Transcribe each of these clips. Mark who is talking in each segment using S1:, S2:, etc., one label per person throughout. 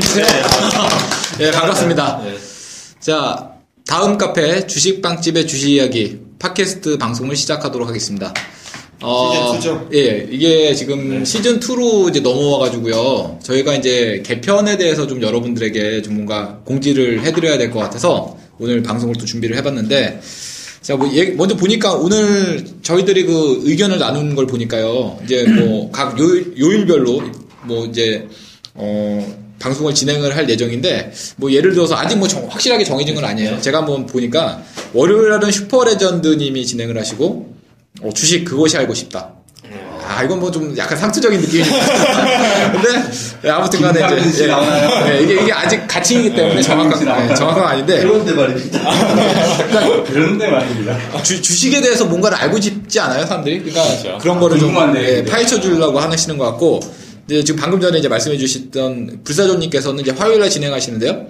S1: 박수 주세요. 예, 반갑습니다. 자, 다음 카페 주식빵집의 주식 이야기 팟캐스트 방송을 시작하도록 하겠습니다.
S2: 시즌 2죠?
S1: 예, 이게 지금 시즌 2로 이제 넘어와가지고요. 저희가 이제 개편에 대해서 좀 여러분들에게 좀 뭔가 공지를 해드려야 될 것 같아서 오늘 방송을 또 준비를 해봤는데, 자, 뭐, 예- 먼저 보니까 오늘 저희들이 그 의견을 나눈 걸 보니까요. 이제 뭐 각 요일, 요일별로 뭐 이제, 어, 방송을 진행을 할 예정인데, 뭐 예를 들어서 아직 뭐 정- 확실하게 정해진 건 아니에요. 제가 한번 보니까 월요일 날은 슈퍼레전드님이 진행을 하시고, 어, 주식 그것이 알고 싶다. 아, 이건 뭐 좀 약간 상투적인 느낌이. 근데, 네, 아무튼 간에
S3: 김상근
S1: 이제.
S3: 씨
S1: 예? 네, 이게, 이게 아직 가칭이기 때문에 정확한, 네, 정확한 건 아닌데.
S2: 그런데 말입니다.
S3: 그런데 말입니다.
S1: 주, 주식에 대해서 뭔가를 알고 싶지 않아요, 사람들이? 그러니까
S3: 그렇죠.
S1: 그런 거를 좀 예,
S3: 네.
S1: 파헤쳐 주려고 하시는 것 같고, 이제 지금 방금 전에 이제 말씀해 주셨던 불사조님께서는 이제 화요일날 진행하시는데요.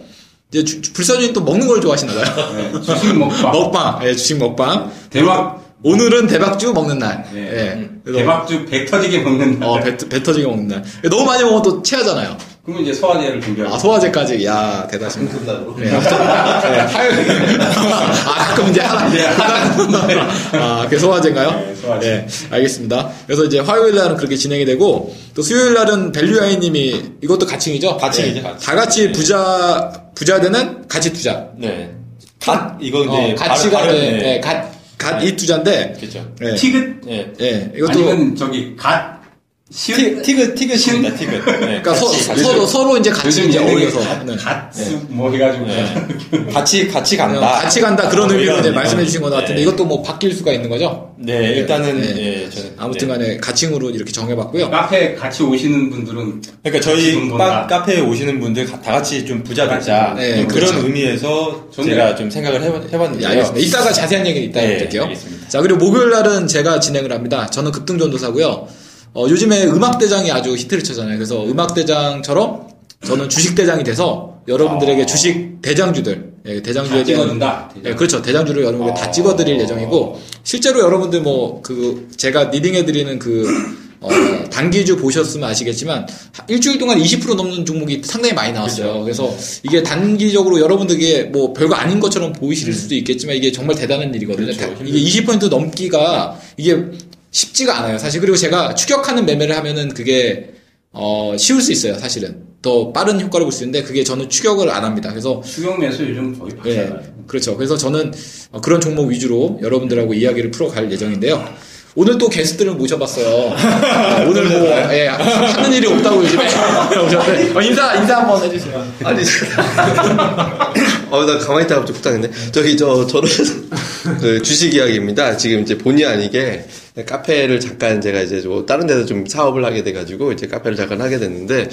S1: 이제 주- 불사조님 또 먹는 걸 좋아하시나 봐요.
S3: 네, 주식 먹방.
S1: 먹방, 예, 주식 먹방.
S3: 대박,
S1: 오늘은 대박주 먹는 날.
S3: 네.
S1: 예. 그래서
S3: 대박주 배 터지게 먹는 날.
S1: 어, 배, 배 터지게 먹는 날. 너무 많이 먹으면 또 체하잖아요.
S3: 그러면 이제 소화제를 준비하고.
S1: 아, 소화제까지. 야, 대단하십니다. 네, 네, 화요일. 아, 가끔 이제 하나, 하나. 아, 그게 소화제인가요?
S3: 네, 소화제.
S1: 네, 알겠습니다. 그래서 이제 화요일 날은 그렇게 진행이 되고, 또 수요일 날은 밸류아이 님이, 이것도 가칭이죠?
S4: 가칭이죠,
S1: 네,
S4: 가칭.
S1: 다 같이 부자, 부자 되는 가치 투자.
S4: 네. 갓, 이거 이제.
S1: 어, 가치가,
S4: 발음-
S1: 네,
S4: 네.
S1: 네, 갓, 같이 투자인데,
S4: 그죠.
S1: 네.
S3: 티긋?
S4: 예.
S1: 예, 이것도.
S3: 아니면 저기 갓?
S4: 티,
S3: 시읒?
S4: 티그, 티그입니다, 티그. 네.
S1: 그러니까 서,
S4: 같이, 같이.
S1: 서로, 서로 이제 같이 이제 어울려서.
S3: 갓,
S1: 네.
S3: 갓, 뭐 해가지고.
S4: 네. 같이, 같이 간다.
S1: 같이 간다 그런
S4: 뭐
S1: 의미로 이제. 말씀해 주신 것 같은데
S4: 네.
S1: 이것도 뭐 바뀔 수가 있는 거죠?
S4: 네, 일단은,
S1: 네.
S4: 예, 저는.
S1: 아무튼
S4: 네.
S1: 간에 가칭으로 이렇게 정해봤고요.
S3: 카페 같이 오시는 분들은
S4: 그러니까 저희. 카, 카페에 오시는 분들 다 같이 좀 부자 되자.
S1: 네,
S4: 네,
S1: 그렇죠.
S4: 그런 의미에서
S3: 좋네요.
S4: 제가 좀 생각을 해, 해봤는데요.
S1: 네, 알겠습니다. 이따가 자세한 얘기는 이따
S4: 네,
S1: 드릴게요.
S4: 알겠습니다.
S1: 자, 그리고 목요일 날은 제가 진행을 합니다. 저는 급등전도사고요. 어, 요즘에 음악대장이 아주 히트를 쳤잖아요. 그래서 음악대장처럼 저는 주식대장이 돼서 여러분들에게
S4: 아.
S1: 주식 대장주들, 예, 대장주에
S3: 다
S1: 대한
S3: 찍어준다.
S1: 예, 그렇죠. 대장주를 여러분에게 다
S4: 아.
S1: 찍어드릴 예정이고, 실제로 여러분들 뭐, 그, 제가 리딩해드리는 그, 어, 단기주 보셨으면 아시겠지만, 일주일 동안 20% 넘는 종목이 상당히 많이 나왔어요. 그래서 이게 단기적으로 여러분들에게 뭐 별거 아닌 것처럼 보이실 수도 있겠지만, 이게 정말 대단한 일이거든요.
S4: 그렇죠.
S1: 다- 이게 20% 넘기가, 이게 쉽지가 않아요. 사실. 그리고 제가 추격하는 매매를 하면은 그게, 어, 쉬울 수 있어요. 사실은. 더 빠른 효과를 볼 수 있는데, 그게 저는 추격을 안 합니다. 그래서
S3: 수경 매수 요즘 거의
S1: 네,
S3: 박살나요.
S1: 그렇죠. 그래서 저는 어, 그런 종목 위주로 여러분들하고 이야기를 풀어갈 예정인데요. 오늘 또 게스트를 모셔봤어요. 아, 오늘 뭐 예, 하는 일이 없다고 요즘에 오셨는데 어, 인사 인사 한번 해주세요.
S2: 아니, 어, 나 가만히 있다가 갑자기 후딱했네. 저기, 저, 저는, 그 주식 이야기입니다. 지금 이제 본의 아니게 카페를 잠깐 제가 이제 뭐 다른 데서 좀 사업을 하게 돼가지고 이제 카페를 잠깐 하게 됐는데,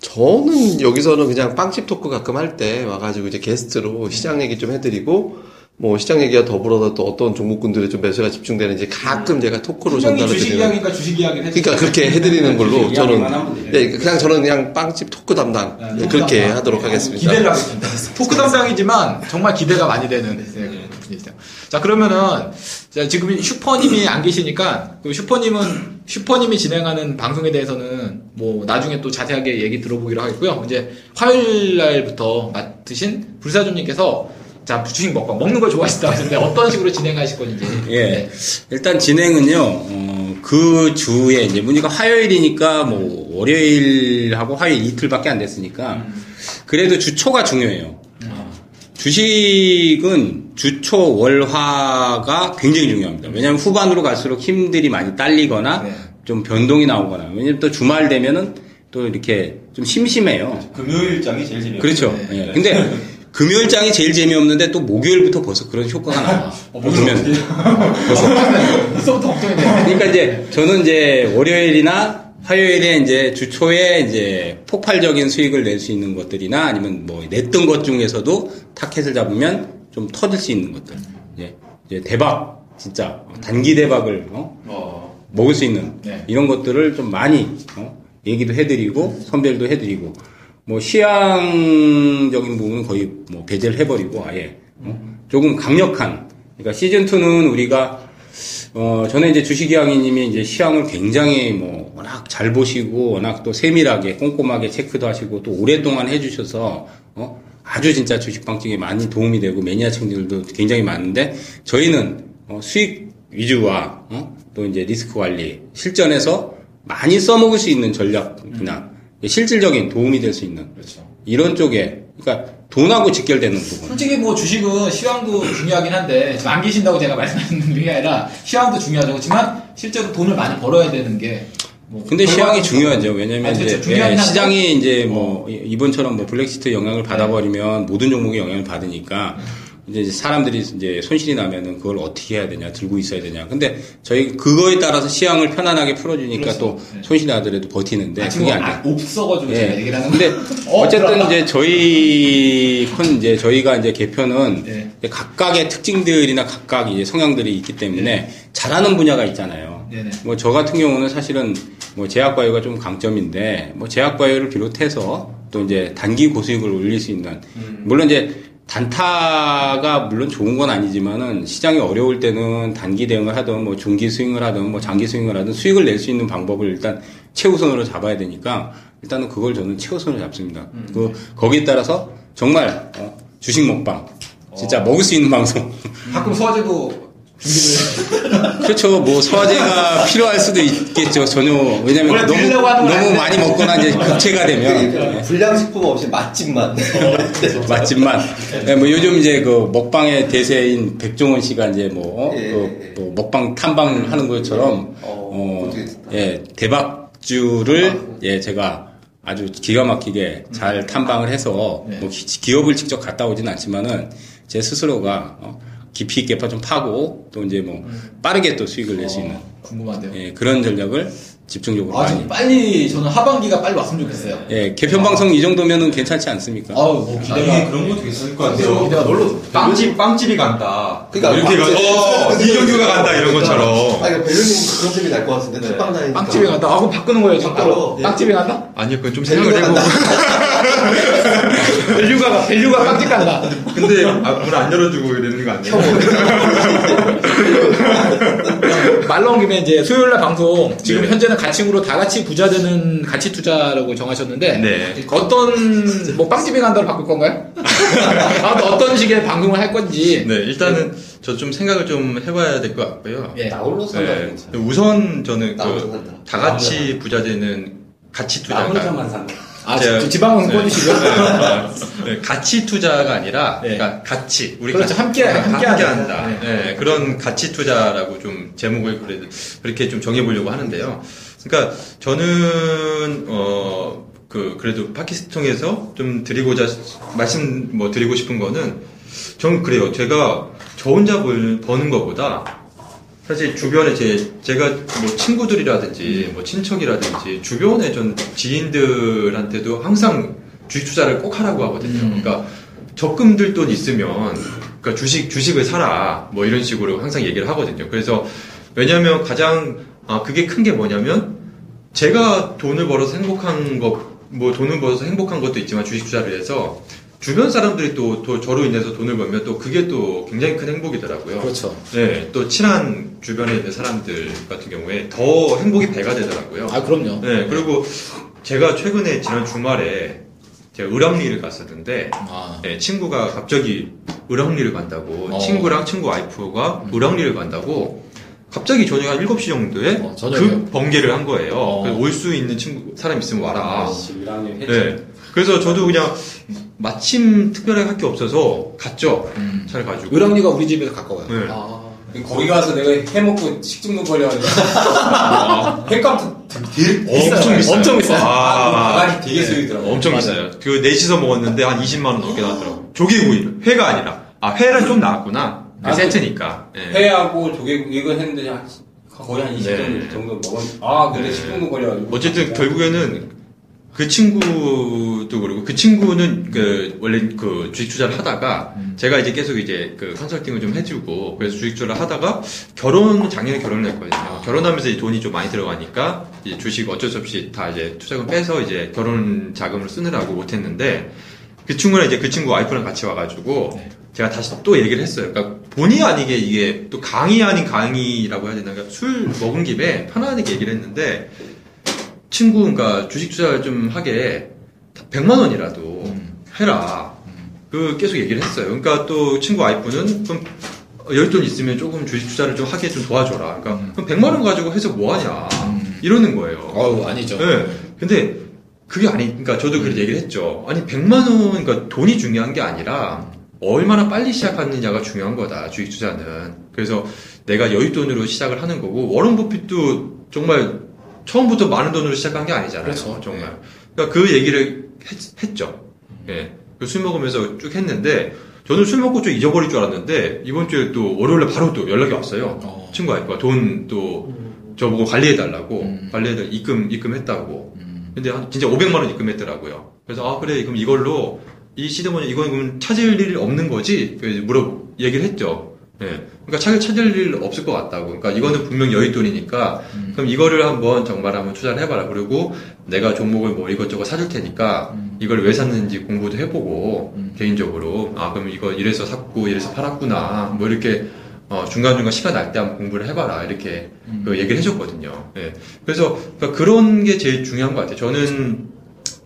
S2: 저는 여기서는 그냥 빵집 토크 가끔 할 때 와가지고 이제 게스트로 시장 얘기 좀 해드리고, 뭐 시장 얘기와 더불어서 또 어떤 종목군들에 좀 매수가 집중되는지 가끔 제가 토크로 전달을
S1: 주식
S2: 드리는.
S1: 이야기니까 주식 해주세요.
S2: 그러니까 그렇게 해드리는 걸로 저는. 예, 그냥 저는 그냥 빵집 토크 담당
S1: 네,
S2: 네,
S1: 토크
S2: 그렇게
S1: 담당.
S2: 하도록 하겠습니다.
S1: 기대를 하겠습니다. 토크 담당이지만 정말 기대가 많이 되는 네, 분이세요. 자 그러면은 자, 지금 슈퍼님이 안 계시니까 그 슈퍼님은 슈퍼님이 진행하는 방송에 대해서는 뭐 나중에 또 자세하게 얘기 들어보기로 하겠고요. 이제 화요일 날부터 맡으신 불사조님께서 자 주식 먹방 먹는 걸 좋아하시다 하는데 어떤 식으로 진행하실 건지
S3: 예. 일단 진행은요, 어, 그 주에, 이제, 보니까 화요일이니까, 뭐, 월요일하고 화요일 이틀밖에 안 됐으니까, 그래도 주초가 중요해요. 주식은 주초 월화가 굉장히 중요합니다. 왜냐하면 후반으로 갈수록 힘들이 많이 딸리거나,
S1: 네.
S3: 좀 변동이 나오거나, 왜냐면 또 주말 되면은 또 이렇게 좀 심심해요.
S4: 금요일장이 제일 재미없어요.
S3: 그렇죠.
S1: 네.
S3: 예. 근데 금요일장이 제일 재미없는데 또 목요일부터 벌써 그런 효과가 나와.
S1: 어,
S3: 보면.
S1: 벌써부터 걱정이 돼요.
S3: 그러니까 이제 저는 이제 월요일이나 화요일에 이제 주초에 이제 폭발적인 수익을 낼 수 있는 것들이나 아니면 뭐 냈던 것 중에서도 타켓을 잡으면 좀 터질 수 있는 것들. 예. 이제 대박 진짜 단기 대박을 어?
S1: 어,
S3: 먹을 수 있는
S1: 네.
S3: 이런 것들을 좀 많이 어? 얘기도 해드리고 선별도 해드리고 뭐 시향적인 부분은 거의 뭐 배제를 해버리고 아예 어? 조금 강력한 그러니까 시즌 2는 우리가 어, 저는 이제 주식이양이님이 이제 시황을 굉장히 뭐, 워낙 잘 보시고, 워낙 또 세밀하게, 꼼꼼하게 체크도 하시고, 또 오랫동안 해주셔서, 어, 아주 진짜 주식방송에 많이 도움이 되고, 매니아층들도 굉장히 많은데, 저희는, 어, 수익 위주와, 어, 또 이제 리스크 관리, 실전에서 많이 써먹을 수 있는 전략이나, 실질적인 도움이 될 수 있는, 이런 쪽에, 그러니까 돈하고 직결되는 부분.
S1: 솔직히 뭐 주식은 시황도 중요하긴 한데 지금 안 계신다고 제가 말씀하는 게 아니라 시황도 중요하죠. 그렇지만 실제로 돈을 많이 벌어야 되는 게. 뭐
S3: 근데 시황이
S1: 좀-
S3: 중요하죠. 왜냐면 이제
S1: 그렇죠. 중요하긴
S3: 예. 시장이 이제 뭐 이번처럼 뭐 블랙시트 영향을 받아버리면 모든 종목에 영향을 받으니까 이제 사람들이 이제 손실이 나면은 그걸 어떻게 해야 되냐, 들고 있어야 되냐. 근데 저희 그거에 따라서 시황을 편안하게 풀어주니까 또 손실이 나더라도 버티는데
S1: 아,
S3: 그게 안 돼.
S1: 아, 없어가지고 제가
S3: 예.
S1: 얘기를 하는
S3: 근데
S1: 어,
S3: 어쨌든
S1: 그렇다.
S3: 이제 저희 컨 이제 저희가 이제 개편은
S1: 네.
S3: 이제 각각의 특징들이나 각각 이제 성향들이 있기 때문에 잘하는 분야가 있잖아요.
S1: 네네.
S3: 뭐저 같은 경우는 사실은 뭐 제약바이오가 좀 강점인데 뭐 제약바이오를 비롯해서 또 이제 단기 고수익을 올릴 수 있는 물론 이제 단타가 물론 좋은 건 아니지만은 시장이 어려울 때는 단기 대응을 하든 뭐 중기 스윙을 하든 뭐 장기 스윙을 하든 수익을 낼 수 있는 방법을 일단 최우선으로 잡아야 되니까 일단은 그걸 저는 최우선으로 잡습니다. 그 거기에 따라서 정말 어, 주식 먹방. 진짜 먹을 수 있는 방송.
S1: 가끔 소화제도
S3: 그렇죠. 뭐 소화제가 필요할 수도 있겠죠. 전혀 왜냐면 너무 너무. 많이 먹거나 이제 극체가 되면
S2: 불량식품 없이 맛집만.
S3: 맛집만. 네, 뭐 요즘 이제 그 먹방의 대세인 백종원 씨가 이제 뭐, 어?
S2: 예,
S3: 그
S2: 예.
S3: 뭐 먹방 탐방 하는 것처럼
S2: 어,
S3: 어,
S2: 어떻게
S3: 예, 대박주를 예, 제가 아주 기가 막히게 잘 탐방을 해서
S1: 네.
S3: 뭐 기- 기업을 직접 갔다 오진 않지만은 제 스스로가 어, 깊이 있게 좀 파고 또 이제 뭐 빠르게 또 수익을 낼 수 있는
S1: 궁금한데요.
S3: 예, 그런 전략을 집중적으로
S1: 아,
S3: 많이.
S1: 좀 빨리 저는 하반기가 빨리 왔으면 좋겠어요.
S3: 예, 개편 방송 이 정도면은 괜찮지 않습니까?
S1: 아우, 뭐
S4: 나중에
S1: 기대가.
S4: 그런 것도 있을 것 같아요.
S1: 기대가 놀러.
S4: 빵집, 빵집이 간다.
S2: 그러니까
S4: 이렇게
S2: 빵집.
S4: 가서, 어, 이경규가 간다, 이런 것처럼.
S2: 아, 이거 벨루님 그런 점이 날 것 같은데,
S4: 네.
S2: 다니니까.
S1: 빵집에 간다. 아, 그럼 바꾸는 거예요,
S2: 바꿔.
S1: 따로.
S2: 예.
S1: 빵집에 간다?
S4: 아니요, 그건 좀 생각을 해보고.
S1: 밸류가, 간다.
S4: 근데, 아, 문안 열어주고 이러는 거 아니에요?
S1: 말 나온 김에 이제 수요일 날 방송, 지금
S4: 네.
S1: 현재는 가칭으로 다 같이 부자 되는 가치 투자라고 정하셨는데,
S4: 네.
S1: 어떤, 뭐 빵집에 간다로 바꿀 건가요? 아, 어떤 식의 방송을 할 건지.
S4: 네, 일단은 저 좀 생각을 좀 해봐야 될 것 같고요.
S1: 예.
S3: 나홀로
S4: 네, 우선 저는 그,
S2: 산다.
S4: 다 같이 부자 되는 가치
S3: 나
S4: 투자가.
S3: 혼자만 산다.
S1: 아,
S4: 제가-
S1: 지- 지방방송
S4: 네.
S1: 꺼주시고요.
S4: 네, 아, 네, 가치 투자가 아니라,
S1: 네.
S4: 그러니까 가치. 우리
S1: 그렇죠.
S4: 가-
S1: 함께- 함께
S4: 함께. 한다. 네, 그런 가치 투자라고 좀 제목을 그래, 그렇게 좀 정해보려고 하는데요. 그러니까 저는, 어, 그, 그래도 팟캐스트 통해서 좀 드리고자, 말씀 뭐 드리고 싶은 거는, 저는 그래요. 제가 저 혼자 벌- 버는 것보다 사실 주변에 제, 제가 뭐 친구들이라든지 뭐 친척이라든지 주변에 전 지인들한테도 항상 주식 투자를 꼭 하라고 하거든요.
S1: 음.
S4: 그러니까 적금 들 돈 있으면 그러니까 주식, 주식을 사라. 뭐 이런 식으로 항상 얘기를 하거든요. 그래서 왜냐면 가장, 아, 그게 큰 게 뭐냐면 제가 돈을 벌어서 행복한 것, 뭐 돈을 벌어서 행복한 것도 있지만 주식 투자를 해서 주변 사람들이 또, 또 저로 인해서 돈을 벌면 또 그게 또 굉장히 큰 행복이더라고요.
S1: 그렇죠.
S4: 네, 또 친한 주변에 있는 사람들 같은 경우에 더 행복이 배가 되더라고요.
S1: 아, 그럼요.
S4: 네, 그리고 제가 최근에 지난 주말에 제가 을왕리를 갔었는데
S1: 아,
S4: 네, 친구가 갑자기 을왕리를 간다고
S1: 어.
S4: 친구랑 친구 와이프가 을왕리를 간다고 갑자기 저녁 한 7시 정도에
S1: 어?
S4: 그 번개를 한 거예요.
S1: 어.
S4: 올수 있는 친구 사람 있으면 와라.
S3: 네.
S4: 네. 그래서 저도 그냥 마침 특별하게 할 게 없어서 갔죠.
S1: 음.
S4: 차를 가지고.
S1: 을왕리가 우리 집에서 가까워요.
S4: 네.
S1: 아,
S3: 거기 가서 내가 해먹고 식중독 걸려가지고 횟값도 되게
S4: 엄청 비싸요.
S1: 엄청 비싸요.
S4: 아,
S3: 가가지 되게 쓰이더라고.
S4: 엄청
S1: 맞아요.
S4: 비싸요. 그 넷이서 먹었는데 한 20만 원 넘게 나왔더라고. 조개구이를 회가 아니라. 아 회는 좀 나왔구나. 그
S3: 아,
S4: 세트니까. 예.
S3: 회하고 조개국 이거 했는데 한, 거의 한 20분
S4: 네.
S3: 정도 먹었. 아 근데
S4: 네.
S3: 식중독 걸려가지고.
S4: 어쨌든 결국에는 그 친구도 그러고 그 친구는 그 원래 그 주식 투자를 하다가 제가 이제 계속 이제 그 컨설팅을 좀 해주고 그래서 주식 투자를 하다가 결혼 작년에 결혼을 했거든요. 결혼하면서 이제 돈이 좀 많이 들어가니까 이제 주식 어쩔 수 없이 다 이제 투자금 빼서 이제 결혼 자금을 쓰느라고 못했는데 그 친구랑 이제 그 친구 와이프랑 같이 와가지고 제가 다시 또 얘기를 했어요. 그러니까 본의 아니게 이게 또 강의 아닌 강의라고 해야 되나 그러니까 술 먹은 김에 편안하게 얘기를 했는데 친구 그러니까 주식 투자를 좀 하게 100만 원이라도 해라. 그 계속 얘기를 했어요. 그러니까 또 친구 와이프는 그럼 열돈 있으면 조금 주식 투자를 좀 하게 좀 도와줘라. 그러니까 그럼 100만 원 가지고 해서 뭐 하냐. 이러는 거예요.
S1: 어우, 아니죠.
S4: 네. 근데 그게 아니, 그러니까 저도 그렇게 얘기를 했죠. 아니 100만 원, 그러니까 돈이 중요한 게 아니라 얼마나 빨리 시작하느냐가 중요한 거다. 주식 투자는. 그래서 내가 여윳돈으로 시작을 하는 거고 워런 버핏도 정말 처음부터 많은 돈으로 시작한 게 아니잖아요.
S1: 그렇죠.
S4: 정말. 그러니까 그 얘기를 했, 죠 예. 그술 먹으면서 쭉 했는데 저는 술 먹고 좀 잊어버릴 줄 알았는데 이번 주에 또 월요일에 바로 또 연락이 왔어요.
S1: 어.
S4: 친구 와이프가 돈또 저보고 관리해달라고
S1: 음.
S4: 관리해달 입금 입금했다고.
S1: 음.
S4: 근데 한- 진짜 500만 원 입금했더라고요. 그래서 아 그래 그럼 이걸로 이 시드머니 이건 그럼 찾을 일 없는 거지? 그래서 물어 얘기를 했죠. 예. 그러니까 찾을 찾을 일 없을 것 같다고. 그러니까 이거는 분명 여윳돈이니까
S1: 음.
S4: 그럼 이거를 한번 정말 한번 투자를 해봐라. 그리고 내가 종목을 뭐 이것저것 사줄 테니까
S1: 음.
S4: 이걸 왜 샀는지 공부도 해보고
S1: 음.
S4: 개인적으로 아 그럼 이거 이래서 샀고 이래서 팔았구나 뭐 이렇게 어, 중간중간 시간 날 때 한번 공부를 해봐라 이렇게
S1: 음.
S4: 그 얘기를 해줬거든요. 예. 그래서 그러니까 그런 게 제일 중요한 것 같아요. 저는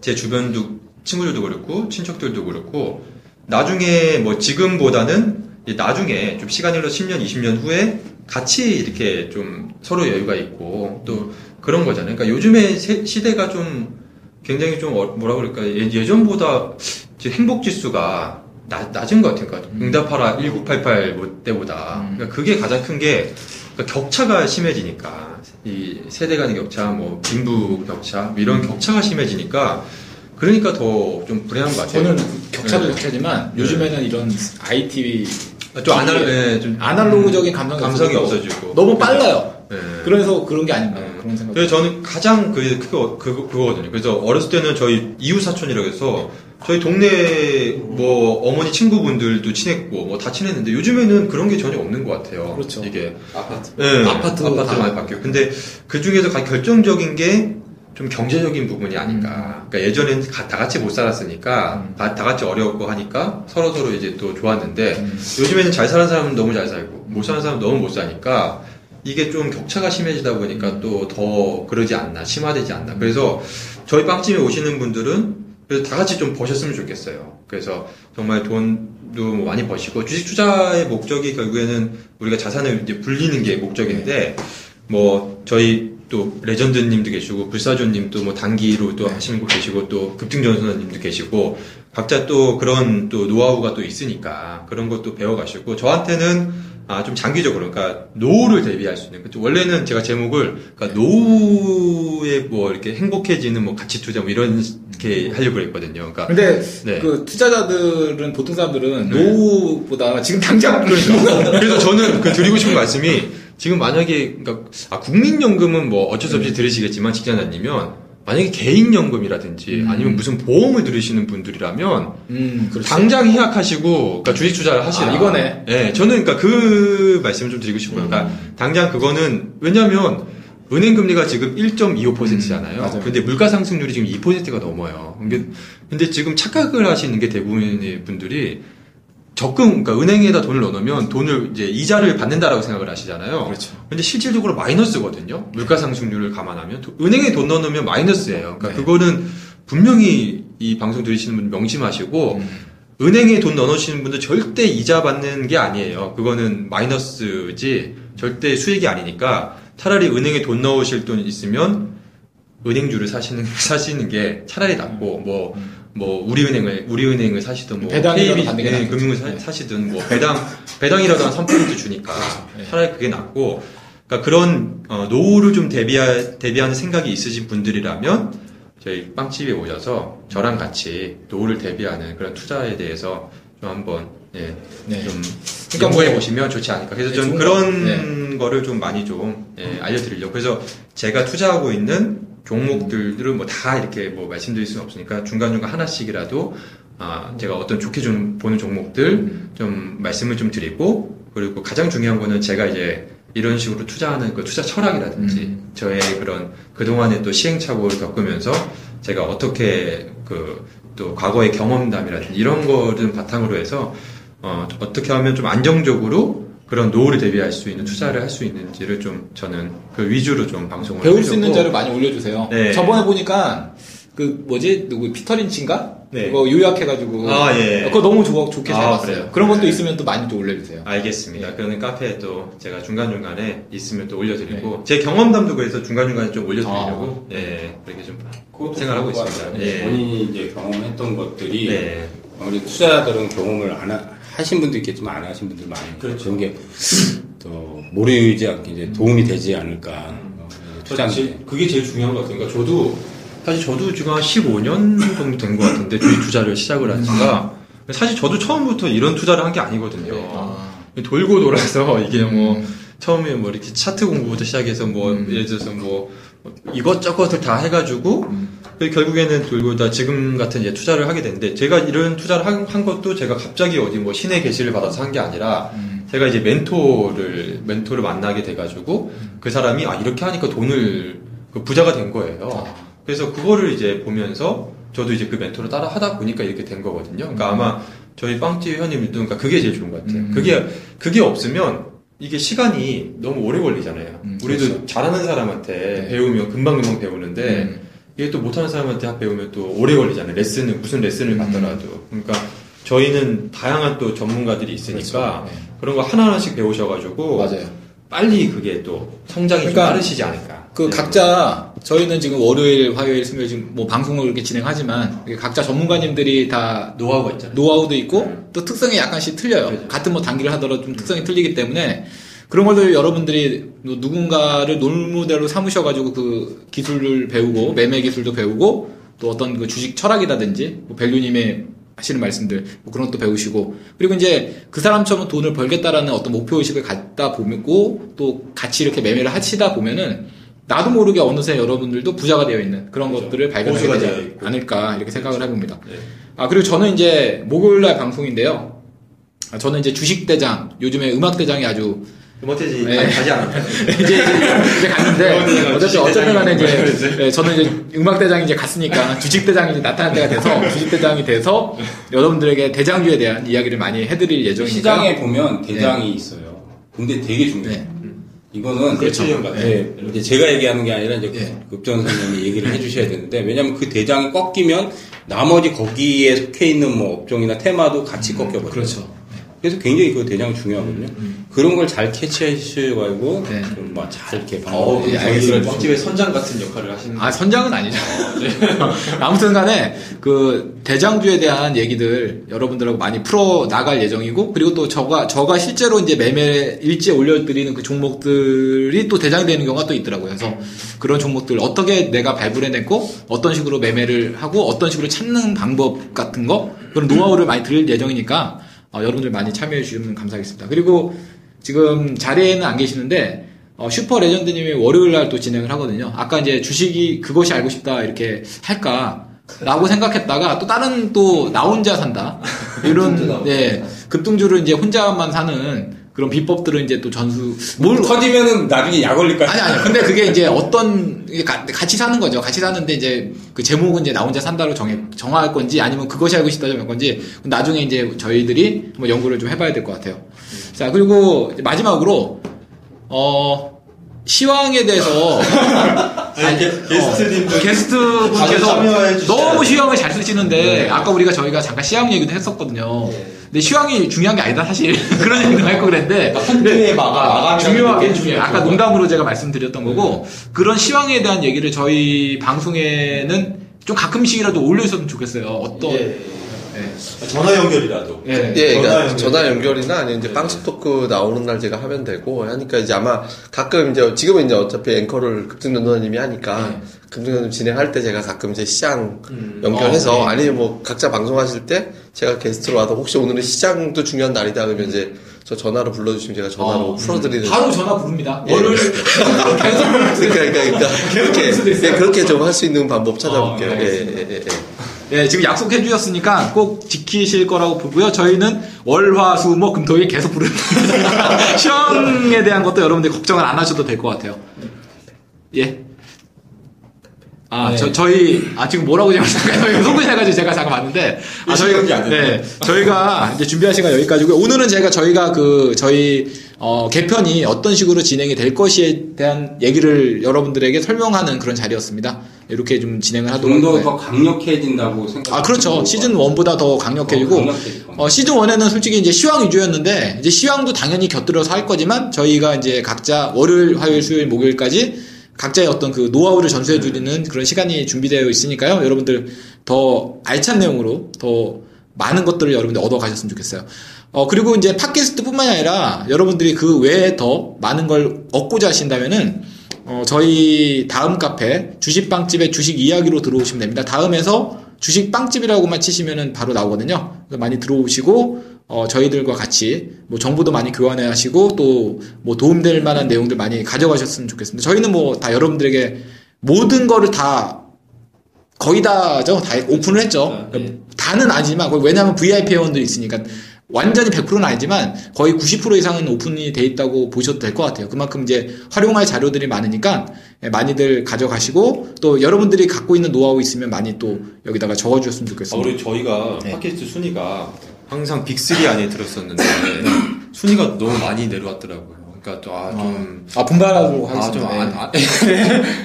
S4: 제 주변도 친구들도 그렇고 친척들도 그렇고 나중에 뭐 지금보다는 나중에 좀 시간이 흘러 10년, 20년 후에 같이 이렇게 좀 서로 여유가 있고 또 그런 거잖아요. 그러니까 요즘에 세- 시대가 좀 굉장히 좀 어- 뭐라 그럴까 예- 예전보다 이제 행복 지수가 낮, 낮은 것 같아요. 그러니까 응답하라 1988 뭐 때보다
S1: 음.
S4: 그러니까 그게 가장 큰게 격차가 심해지니까 이 세대 간의 격차, 뭐 빈부 격차 뭐 이런 격차가 심해지니까 그러니까 더 좀 불행한 것 같아요.
S1: 저는 격차도
S4: 네.
S1: 격차지만
S4: 네.
S1: 요즘에는 이런 IT
S4: 좀 아날, 예, 좀
S1: 아날로그적인 감성이,
S4: 감성이 없어지고
S1: 너무 빨라요.
S4: 예.
S1: 그래서 그런 게 아닌가
S4: 네.
S1: 그런 생각.
S4: 그래서 저는 가장 그게 그거 그거 그거거든요. 그래서 어렸을 때는 저희 이웃 사촌이라고 해서 저희 동네 뭐 어머니 친구분들도 친했고 뭐 다 친했는데 요즘에는 그런 게 전혀 없는 것 같아요.
S1: 그렇죠.
S4: 이게
S1: 아파트.
S4: 예,
S1: 아파트
S4: 아파트
S1: 다-
S4: 많이 바뀌고 근데 그 중에서 가장 결정적인 게 좀 경제적인 부분이 아닌가. 그러니까 예전에는 가- 다 같이 못 살았으니까
S1: 음.
S4: 다, 다 같이 어려웠고 하니까 서로 서로 이제 또 좋았는데
S1: 음.
S4: 요즘에는 잘 사는 사람은 너무 잘 살고 못 사는 사람은 너무 못 사니까 이게 좀 격차가 심해지다 보니까 또 더 그러지 않나 심화되지 않나 그래서 저희 빵집에 오시는 분들은 그래서 다 같이 좀 버셨으면 좋겠어요 그래서 정말 돈도 뭐 많이 버시고 주식 투자의 목적이 결국에는 우리가 자산을 이제 불리는 게 목적인데 뭐 저희 또 레전드님도 계시고 불사조님도 뭐 단기로 또 하시는 분 계시고 또 급등전선님도 계시고 각자 또 그런 또 노하우가 또 있으니까 그런 것도 배워가시고 저한테는 아 좀 장기적으로 그러니까 노후를 대비할 수 있는 그쵸? 원래는 제가 제목을 그러니까 노후에 뭐 이렇게 행복해지는 뭐 가치 투자 뭐 이런 게 하려고 했거든요. 그러니까
S1: 근데
S4: 네.
S1: 그 투자자들은 보통 사람들은
S4: 네.
S1: 노후보다 지금 당장
S4: 그래서 저는 그 드리고 싶은 말씀이 지금 만약에 그러니까 아, 국민연금은 뭐 어쩔 수 없이 들으시겠지만 직장인이면 만약에 개인연금이라든지
S1: 음.
S4: 아니면 무슨 보험을 들으시는 분들이라면
S1: 음 그렇죠.
S4: 당장 희약하시고 그러니까 주식 투자를 하시라.
S1: 아, 이거네.
S4: 예, 저는 그러니까 그 말씀을 좀 드리고 싶어요. 그러니까
S1: 음.
S4: 당장 그거는 왜냐하면 은행 금리가 지금 1.25%잖아요.
S1: 음.
S4: 근데 물가 상승률이 지금 2%가 넘어요. 근데, 근데 지금 착각을 하시는 게 대부분의 분들이 적금, 그러니까 은행에다 돈을 넣어놓으면 돈을 이제 이자를 받는다라고 생각을 하시잖아요.
S1: 그렇죠.
S4: 근데 실질적으로 마이너스거든요. 물가 상승률을 감안하면 도- 은행에 돈 넣어놓으면 마이너스예요. 그러니까
S1: 네.
S4: 그거는 분명히 이 방송 들으시는 분 명심하시고
S1: 음.
S4: 은행에 돈 넣어놓으시는 분들 절대 이자 받는 게 아니에요. 그거는 마이너스지 절대 수익이 아니니까 차라리 은행에 돈 넣으실 돈 있으면 은행주를 사시는 사시는 게 차라리 낫고 뭐. 뭐 우리은행을 우리은행을 사시든 뭐
S1: 배당이라도 받는 게
S4: 예,
S1: 낫겠죠.
S4: 금융을 사,
S1: 네.
S4: 사시든 뭐 배당 배당이라도 한 3% 주니까
S1: 네.
S4: 차라리 그게 낫고 그러니까 그런 어, 노후를 좀 대비하, 대비하는 생각이 있으신 분들이라면 저희 빵집에 오셔서 저랑 같이 노후를 대비하는 그런 투자에 대해서 좀 한번 예,
S1: 네.
S4: 좀
S1: 그러니까
S4: 연구해
S1: 뭐-
S4: 보시면 좋지 않을까. 그래서
S1: 네,
S4: 좀
S1: 좋은
S4: 그런
S1: 거-
S4: 거를 좀 많이 좀 예, 알려드리려고. 그래서 제가 투자하고 있는 종목들을 뭐 다 이렇게 뭐 말씀드릴 수는 없으니까 중간중간 하나씩이라도 아, 제가 어떤 좋게 좀 보는 종목들
S1: 음.
S4: 좀 말씀을 좀 드리고 그리고 가장 중요한 거는 제가 이제 이런 식으로 투자하는 그 투자 철학이라든지
S1: 음.
S4: 저의 그런 그동안의 또 시행착오를 겪으면서 제가 어떻게 그 또 과거의 경험담이라든지 이런 거를 바탕으로 해서 어, 어떻게 하면 좀 안정적으로 그런 노후를 대비할 수 있는 투자를 할 수 있는지를 좀 저는 그 위주로 좀 방송을
S1: 배울 수 있는. 자료 많이 올려주세요.
S4: 네.
S1: 저번에 보니까 그 뭐지 누구 피터 린치인가?
S4: 네.
S1: 그거 요약해가지고
S4: 아, 예.
S1: 그거 너무 좋아, 좋게 잘
S4: 아,
S1: 봤어요.
S4: 그래요?
S1: 그런 것도
S4: 네.
S1: 있으면 또 많이 또 올려주세요.
S4: 알겠습니다. 그러는 카페에 또 제가 중간 중간에 있으면 또 올려드리고
S1: 네.
S4: 제 경험담도 그래서 중간 중간에 좀 올려드리려고
S1: 아.
S4: 예 그렇게 좀 생각하고 있습니다. 예.
S3: 본인이 이제 경험했던 것들이
S4: 네.
S3: 우리 투자자들은 경험을 안 하, 하신 분도 있겠지만 안 하신 분들 많이
S4: 그렇죠.
S3: 그런 게 또 모르지 않게 이제 도움이 되지 않을까 어, 투자는
S4: 그렇지. 그게 제일 중요한 것 같아요. 그러니까 저도 사실 저도 지금 한 15년 정도 된 것 같은데 주식 투자를 시작을 한 지가 사실 저도 처음부터 이런 투자를 한 게 아니거든요.
S1: 아.
S4: 돌고 돌아서 이게 뭐
S1: 음.
S4: 처음에 뭐 이렇게 차트 공부부터 시작해서 뭐
S1: 음.
S4: 예를 들어서 뭐 이것저것을 다 해가지고
S1: 음.
S4: 그리고 결국에는 돌고 다 지금 같은 이제 투자를 하게 됐는데 제가 이런 투자를 한, 한 것도 제가 갑자기 어디 뭐 신의 계시를 받아서 한 게 아니라
S1: 음.
S4: 제가 이제 멘토를 멘토를 만나게 돼가지고 그 사람이 아 이렇게 하니까 돈을 그 부자가 된 거예요.
S1: 아.
S4: 그래서 그거를 이제 보면서 저도 이제 그 멘토를 따라 하다 보니까 이렇게 된 거거든요. 그러니까 아마 저희 빵집 회원님들도 그러니까 그게 제일 좋은 것 같아요.
S1: 음.
S4: 그게 그게 없으면 이게 시간이 너무 오래 걸리잖아요.
S1: 음,
S4: 우리도
S1: 그렇죠.
S4: 잘하는 사람한테
S1: 네.
S4: 배우면 금방금방 배우는데
S1: 음.
S4: 이게 또 못하는 사람한테 학 배우면 또 오래 걸리잖아요. 레슨을 무슨 레슨을
S1: 음.
S4: 받더라도. 그러니까 저희는 다양한 또 전문가들이 있으니까
S1: 그렇죠. 네.
S4: 그런 거 하나하나씩 배우셔가지고
S1: 맞아요.
S4: 빨리 그게 또 성장이
S1: 그러니까
S4: 좀 빠르시지 않을까.
S1: 그
S4: 네.
S1: 각자 저희는 지금 월요일, 화요일, 수요일 지금 뭐 방송을 이렇게 진행하지만 각자 전문가님들이 다
S4: 노하우가 있잖아요.
S1: 노하우도 있고
S4: 음.
S1: 또 특성이 약간씩 틀려요.
S4: 그렇죠.
S1: 같은 뭐 단기를 하더라도 좀 특성이 틀리기 때문에 그런 걸로 여러분들이 뭐 누군가를 롤모델로 삼으셔가지고 그 기술을 배우고 매매 기술도 배우고 또 어떤 그 주식 철학이라든지 뭐 밸류님의 하시는 말씀들 뭐 그런 것도 배우시고 그리고 이제 그 사람처럼 돈을 벌겠다라는 어떤 목표 의식을 갖다 보고 또 같이 이렇게 매매를 하시다 보면은 나도 모르게 어느새 여러분들도 부자가 되어 있는 그런
S4: 그렇죠.
S1: 것들을 발견하게 되지. 않을까 이렇게 생각을 해봅니다.
S4: 네.
S1: 아, 그리고 저는 이제 목요일날 방송인데요. 아, 저는 이제 주식 대장, 요즘에 음악 대장이 아주
S4: 못해지
S1: 네.
S4: 가지 않았나요?
S1: 이제, 이제 갔는데, 어쨌든, 어쨌든 간에 이제,
S4: 주식대장이
S1: 네, 저는 이제 음악대장이 이제 갔으니까 주식대장이 이제 나타날 때가 돼서, 주식대장이 돼서 여러분들에게 대장주에 대한 이야기를 많이 해드릴 예정이니까.
S3: 시장에 보면 대장이 있어요. 근데 되게 중요해요.
S1: 네.
S3: 이거는
S4: 그렇죠.
S3: 네, 이제 제가 얘기하는 게 아니라 이제
S1: 예.
S3: 급전 선생님이 얘기를 해주셔야 되는데 왜냐하면 그 대장이 꺾이면 나머지 거기에 속해 있는 뭐 업종이나 테마도 같이 꺾여버려요.
S1: 그렇죠.
S3: 그래서 굉장히 그 대장이 중요하거든요. 그런 걸 잘 캐치하셔가지고
S1: 네.
S3: 좀잘 이렇게
S4: 어,
S3: 방법을
S1: 예,
S3: 잘
S1: 알겠습니다.
S4: 빵집의 선장 같은 역할을 하시는
S1: 아, 선장은 아니죠. 아무튼 간에 그 대장주에 대한 얘기들 여러분들하고 많이 풀어 나갈 예정이고 그리고 또 저가 저가 실제로 이제 매매 일지에 올려드리는 그 종목들이 또 대장이 되는 경우가 또 있더라고요. 그래서 그런 종목들 어떻게 내가 발굴해 냈고 어떤 식으로 매매를 하고 어떤 식으로 찾는 방법 같은 거 그런 노하우를 많이 드릴 예정이니까 어, 여러분들 많이 참여해 주시면 감사하겠습니다. 그리고 지금 자리에는 안 계시는데 어, 슈퍼 레전드님이 월요일 날 또 진행을 하거든요. 아까 이제 주식이 그것이 알고 싶다 이렇게 할까 라고 생각했다가 또 다른 또 나 혼자 산다 이런 네 급등주를 이제 혼자만 사는 그런 비법들은 이제 또 전수 뭘
S3: 터지면은 나중에 약 올릴까요?
S1: 아니 아니 근데 그게 이제 어떤 같이 사는 거죠. 같이 사는데 이제 그 제목은 이제 나 혼자 산다로 정해 정할 건지 아니면 그것이 알고 싶다 정할 건지 나중에 이제 저희들이 한번 연구를 좀 해봐야 될 것 같아요. 자 그리고 마지막으로 어 시황에 대해서
S4: 아니, 게- 게스트님들
S1: 어, 게스트
S4: 다들
S1: 분께서
S4: 참여해 주셔야
S1: 너무. 시황을 잘 쓰시는데
S4: 네.
S1: 아까 우리가 저희가 잠깐 시황 얘기도 했었거든요.
S4: 네.
S1: 근데 시황이 중요한 게 아니다 사실 그런 얘기도 할 거 그랬는데
S4: 마감, 마감이라는
S1: 중요하게
S4: 게
S1: 중요해. 아까. 농담으로 제가 말씀드렸던 거고 그런 시황에 대한 얘기를 저희 방송에는 좀 가끔씩이라도 올려줬으면 좋겠어요. 어떤
S4: 예.
S1: 예.
S4: 전화 연결이라도.
S1: 예.
S2: 예, 그러니까
S4: 전화 연결.
S2: 전화 연결이나 아니면 이제
S4: 네.
S2: 빵집 토크 나오는 날 제가 하면 되고 하니까 이제 아마 가끔 이제 지금은 이제 어차피 앵커를 급등 전도님이 하니까
S1: 네.
S2: 급등전도 진행할 때 제가 가끔 이제 시장
S4: 음.
S2: 연결해서
S1: 어, 네.
S2: 아니면 뭐 각자 방송하실 때 제가 게스트로 와서 혹시 오늘은 시장도 중요한 날이다 그러면 이제 저 전화로 불러주시면 제가 전화로
S1: 어,
S2: 풀어드리는
S1: 바로 전화 부릅니다.
S2: 예.
S1: 월요일
S2: 그러니까 그러니까, 그러니까 그렇게 예, 그렇게 좀 할 수 있는 방법 찾아볼게요.
S1: 어, 네,
S2: 예, 예, 예, 예.
S1: 예, 지금 약속해 주셨으니까 꼭 지키실 거라고 보고요. 저희는 월, 화, 수, 목, 금, 토일 계속 부르는 시황에 대한 것도 여러분들 이 걱정을 안 하셔도 될 것 같아요. 예. 아,
S3: 네.
S1: 저, 저희, 아, 지금 뭐라고 제가 잠깐, 송근해가지고 제가 잠깐 봤는데. 아, 저희가. 네. 저희가 이제 준비한 시간 여기까지고요. 오늘은 제가 저희가 그, 저희, 어, 개편이 어떤 식으로 진행이 될 것에 대한 얘기를 여러분들에게 설명하는 그런 자리였습니다. 이렇게 좀 진행을 하도록
S3: 좀 더. 강력해진다고 생각.
S1: 아, 그렇죠. 시즌 1보다 더 강력해지고,
S3: 더.
S1: 어, 시즌 1에는 솔직히 이제 시황 위주였는데, 이제 시황도 당연히 곁들여서 할 거지만, 저희가 이제 각자 월요일, 화요일, 수요일, 목요일까지 각자의 어떤 그 노하우를 전수해 주는 그런 시간이 준비되어 있으니까요. 여러분들 더 알찬 내용으로 더 많은 것들을 여러분들 얻어 가셨으면 좋겠어요. 어, 그리고 이제 팟캐스트 뿐만이 아니라 여러분들이 그 외에 더 많은 걸 얻고자 하신다면은, 어, 저희 다음 카페 주식빵집의 주식 이야기로 들어오시면 됩니다. 다음에서 주식 빵집이라고만 치시면은 바로 나오거든요. 많이 들어오시고 어, 저희들과 같이 뭐 정보도 많이 교환해 하시고 또 뭐 도움될 만한 내용들 많이 가져가셨으면 좋겠습니다. 저희는 뭐 다 여러분들에게 모든 거를 다 거의 다죠. 다 오픈을 했죠. 그러니까 다는 아니지만 왜냐하면 VIP 회원들이 있으니까 완전히 100%는 아니지만 거의 90% 이상은 오픈이 돼 있다고 보셔도 될 것 같아요. 그만큼 이제 활용할 자료들이 많으니까 예, 많이들 가져가시고 또 여러분들이 갖고 있는 노하우 있으면 많이 또 여기다가 적어주셨으면
S4: 아,
S1: 좋겠습니다.
S4: 우리 저희가
S1: 네.
S4: 팟캐스트 순위가 항상 빅3 안에 들었었는데 순위가 너무 많이 내려왔더라고요. 그러니까 또, 아, 좀.
S1: 아 분발하고
S4: 아, 좀,
S1: 하겠습니다.
S4: 안,
S1: 네.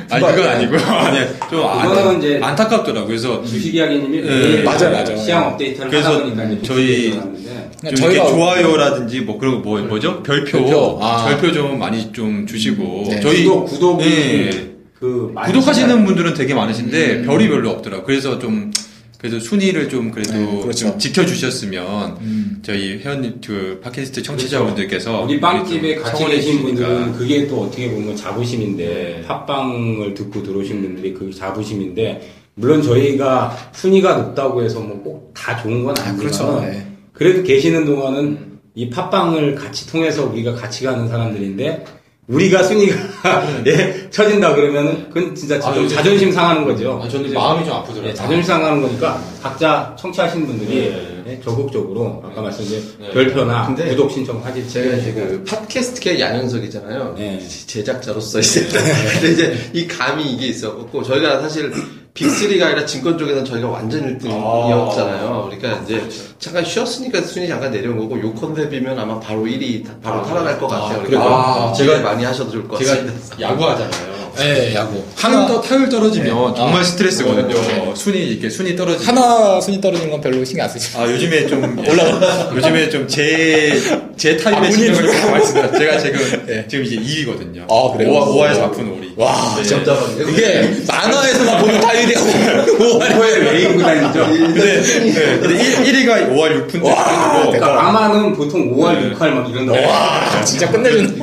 S4: 안, 아니, 그건 아니고. 아니, 좀
S3: 그거는
S4: 안,
S3: 이제
S4: 안타깝더라고요. 그래서
S3: 주식 이야기님이
S4: 네.
S3: 매일
S1: 맞아요, 맞아요.
S3: 시향 업데이트를
S4: 그래서
S3: 하다 보니까 이제
S4: 저희- 좀 이렇게
S1: 저희가-
S4: 좋아요라든지 뭐 그런 거 뭐, 뭐죠? 별표.
S1: 별표. 아.
S4: 별표 좀 많이 좀 주시고.
S1: 네.
S4: 저희.
S3: 구독 구독이
S4: 네.
S3: 그 많이
S4: 구독하시는 분들은 되게 많으신데
S1: 음.
S4: 별이 별로 없더라고요. 그래서 좀 그래도 순위를 좀 그래도
S1: 네, 그렇죠.
S4: 좀 지켜주셨으면
S1: 음.
S4: 저희 회원 그 팟캐스트 청취자분들께서
S3: 우리 빵집에
S4: 좀
S3: 같이 계신. 분들은 그게 또 어떻게 보면 자부심인데
S4: 네.
S3: 팟빵을 듣고 들어오신 분들이 그 자부심인데 물론 저희가 순위가 높다고 해서 뭐 꼭 다 좋은 건
S1: 아,
S3: 아니지만
S1: 그렇죠. 네.
S3: 그래도 계시는 동안은 이 팟빵을 같이 통해서 우리가 같이 가는 사람들인데 우리가 순위가 예 처진다 그러면은 그건 진짜
S4: 아,
S3: 좀
S4: 요즘-
S3: 자존심 상하는 거죠.
S4: 아, 저는
S3: 이제
S4: 마음이 좀 아프더라고요.
S3: 예, 자존심 상하는 거니까 각자 청취하시는 분들이
S4: 네.
S3: 예, 적극적으로 아까 말씀드린
S4: 네.
S3: 별표나
S2: 근데
S3: 구독 신청하지
S2: 제가 이제 그 팟캐스트계 양현석이잖아요.
S3: 네.
S2: 제작자로서 이제. 근데 이제 이 감이 이게 있었고, 저희가 사실 빅3가 아니라 증권 쪽에서는 저희가 완전 1등이었잖아요. 그러니까 이제 잠깐 쉬었으니까 순위 잠깐 내려온 거고, 요 컨셉이면 아마 바로 1위, 바로 탈환할 것 같아요.
S4: 그래요?
S2: 그러니까
S4: 아,
S2: 제가
S4: 제가-
S2: 많이 하셔도 좋을 것
S4: 제가
S2: 같습니다.
S4: 야구하잖아요.
S1: 네, 야구.
S4: 타율, 떠- 타율 떨어지면
S1: 네.
S4: 정말
S1: 아.
S4: 스트레스거든요.
S1: 네.
S4: 순위 이렇게 순위 떨어지.
S1: 하나 순위 떨어지는 건 별로 신경 안 쓰시죠.
S4: 아 요즘에 좀 올라 요즘에 좀 제제
S1: 아, 본인
S4: 신경을 많이 씁니다. 제가 지금
S1: 네.
S4: 지금 이제 2위거든요.
S1: 아, 그래요?
S4: 5화, 5화에서 아픈 오리.
S1: 와,
S4: 네.
S1: 진짜. 이게 만화에서만 보는 타율이고,
S3: 레이구 다니죠.
S4: 근데, 네, 근데 1, 위가 5할 6푼
S1: 와,
S4: 정도.
S3: 그러니까 아마는 보통 5할,
S4: 네.
S3: 6할 막 이런다고.
S1: 와, 진짜.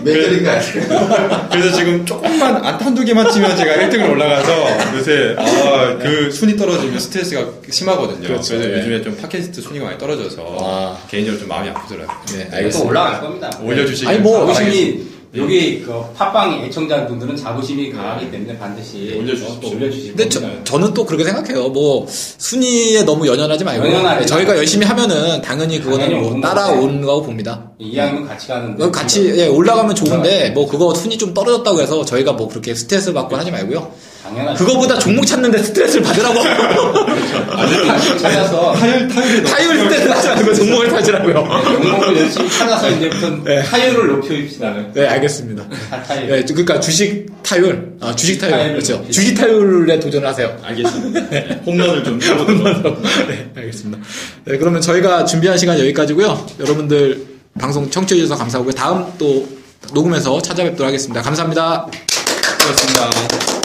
S2: 메들인가 아니에요?
S4: 그래서 지금 조금만 안 한두 개만 치면 제가 1등을 올라가서 요새 아, 그 순위 떨어지면 스트레스가 심하거든요.
S1: 그렇죠.
S4: 래서
S1: 네.
S4: 요즘에 좀 팟캐스트 순위가 많이 떨어져서
S1: 와.
S4: 개인적으로 좀 마음이 아프더라고요.
S1: 네,
S3: 또
S1: 알겠습니다.
S3: 올라갈 겁니다.
S4: 올려주시길
S1: 아니, 뭐,
S3: 자부심이 여기 그 팟빵 애청자분들은 자부심이 강하기 때문에 반드시
S4: 올려주십시오.
S3: 또 올려주실
S1: 근데. 저, 저는 또 그렇게 생각해요. 뭐, 순위에 너무 연연하지 말고.
S3: 연연하지
S1: 네, 저희가. 열심히 하면은 당연히 그거는 뭐 따라오는 거라고 봅니다.
S3: 이왕이면 같이 가는데
S1: 어, 같이 예, 올라가면 좋은데 뭐 그거 순위 좀 떨어졌다고 해서 저희가 뭐 그렇게 스트레스 받고 하지 말고요.
S3: 당연하죠.
S1: 그거보다 종목 찾는데 스트레스를 받으라고.
S3: 찾아서
S4: 타율 타율이
S1: 타율 스트레스 하지 말고 종목을 찾으라고요.
S3: 종목을 열심히 찾아서 이제부터
S1: 네.
S3: 타율을 높여줍시다.
S1: 네, 알겠습니다.
S3: 타- 타율.
S1: 네, 그러니까 주식 타율, 아, 주식 타율, 그렇죠. 주식 타율에 도전을 하세요.
S4: 알겠습니다. 네. 홈런을 좀 쳐보도록.
S1: 네, 알겠습니다. 네, 그러면 저희가 준비한 시간 여기까지고요. 여러분들 방송 청취해 주셔서 감사하고요. 다음 또 녹음해서 찾아뵙도록 하겠습니다. 감사합니다.
S4: 그렇습니다.